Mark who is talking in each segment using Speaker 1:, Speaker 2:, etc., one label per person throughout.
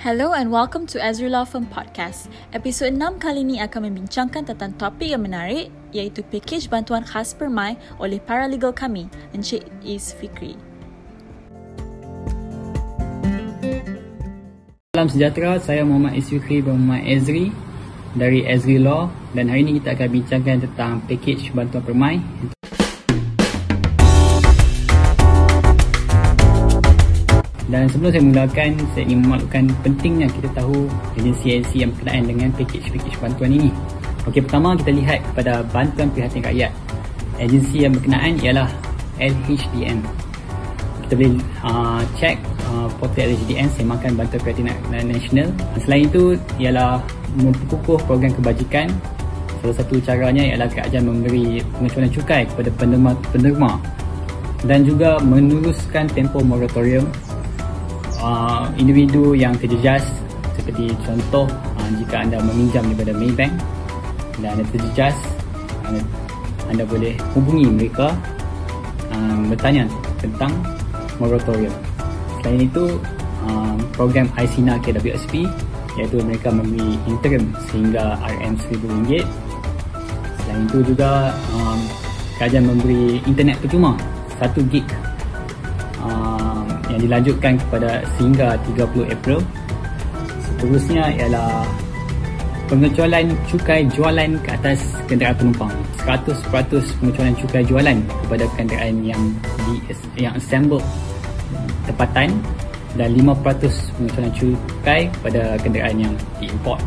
Speaker 1: Hello and welcome to Ezra Law Firm Podcast. Episod 6 kali ini akan membincangkan tentang topik yang menarik iaitu pakej bantuan khas permai oleh paralegal kami, Encik Is Fikri.
Speaker 2: Salam sejahtera, saya Muhammad Is Fikri Muhammad Ezri dari Ezri Law dan hari ini kita akan bincangkan tentang pakej bantuan permai Dan sebelum saya mulakan, saya ingin memaklumkan pentingnya kita tahu agensi-agensi yang berkenaan dengan pakej-pakej bantuan ini. Okey, pertama kita lihat kepada bantuan prihatin rakyat. Agensi yang berkenaan ialah LHDN. Kita boleh uh, check uh, portal LHDN semakan bantuan prihatin nasional. Selain itu ialah memperkukuh program kebajikan. Salah satu caranya ialah kerajaan memberi pengecualian cukai kepada penerima-penerima dan juga meneruskan tempoh moratorium uh, individu yang terjejas seperti contoh uh, jika anda meminjam daripada Maybank dan anda terjejas anda, anda boleh hubungi mereka um, bertanya tentang moratorium. Selain itu um, program ICNA KWSP iaitu mereka memberi interim sehingga RM RM1,000 selain itu juga um, kerajaan memberi internet percuma 1 gig yang dilanjutkan kepada sehingga 30 April. Seterusnya ialah pengecualian cukai jualan ke atas kenderaan penumpang. 100% pengecualian cukai jualan kepada kenderaan yang di yang assemble tempatan dan 5% pengecualian cukai kepada kenderaan yang diimport.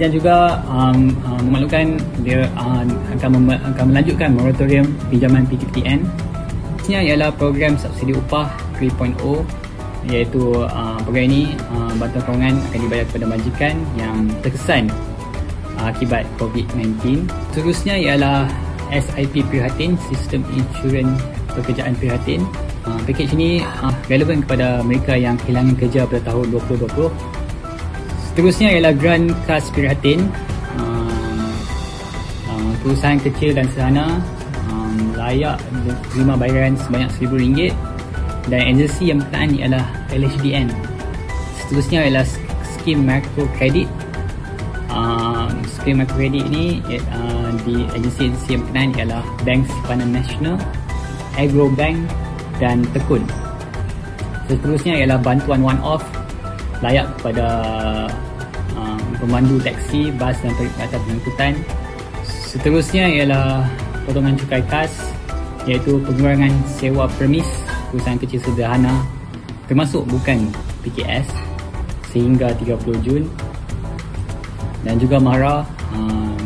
Speaker 2: Dan juga um, um, memaklumkan dia um, akan, mem- akan melanjutkan moratorium pinjaman PTPTN. Seterusnya ialah program subsidi upah 3.0 iaitu uh, program ini uh, bantuan kewangan akan dibayar kepada majikan yang terkesan uh, akibat COVID-19. Seterusnya ialah SIP Prihatin, Sistem Insurans Pekerjaan Prihatin. Uh, package ini uh, relevan kepada mereka yang kehilangan kerja pada tahun 2020. Seterusnya ialah Grant Kas Prihatin. Uh, uh, perusahaan kecil dan sederhana layak terima bayaran sebanyak RM1,000. Dan agensi yang berkenaan ialah LHDN seterusnya ialah skim macro credit uh, skim macro credit ni uh, di agensi-agensi yang berkenaan ialah Bank Simpanan Nasional Agro Bank dan Tekun. Seterusnya ialah bantuan one off layak kepada uh, pemandu taksi, bas dan perkhidmatan pengangkutan. Seterusnya ialah potongan cukai khas iaitu pengurangan sewa permis perusahaan kecil sederhana termasuk bukan PKS sehingga 30 Jun. Dan juga MARA uh,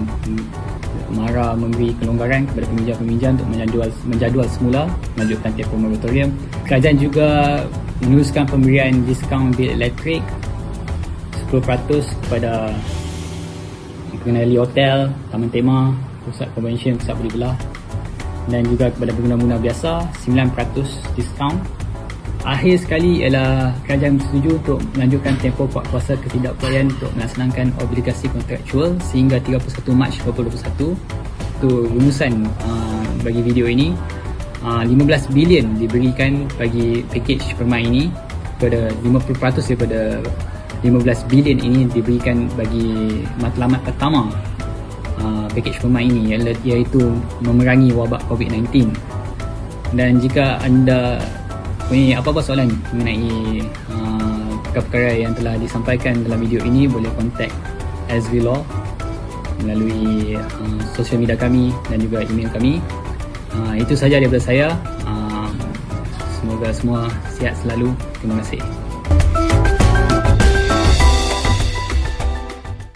Speaker 2: MARA memberi kelonggaran kepada peminjam-peminjam untuk menjadual, menjadual semula melanjutkan tempoh moratorium. Kerajaan juga meneruskan pemberian diskaun bil elektrik 10% kepada pengendali hotel, taman tema, pusat convention, pusat beli belah. Dan juga kepada pengguna-pengguna biasa 9% diskaun. Akhir sekali ialah kerajaan setuju untuk melanjutkan tempoh kuasa ketidakupayaan untuk melaksanakan obligasi kontraktual sehingga 31 Mac 2021 itu rumusan uh, bagi video ini. Uh, 15 bilion diberikan bagi package permai ini kepada 50% daripada 15 bilion ini diberikan bagi matlamat pertama uh, package permai ini iaitu memerangi wabak COVID-19 dan jika anda punya apa-apa soalan mengenai uh, perkara-perkara yang telah disampaikan dalam video ini boleh kontak SB Law melalui uh, sosial media kami dan juga email kami. Uh, itu sahaja daripada saya. Uh, semoga semua sihat selalu. Terima kasih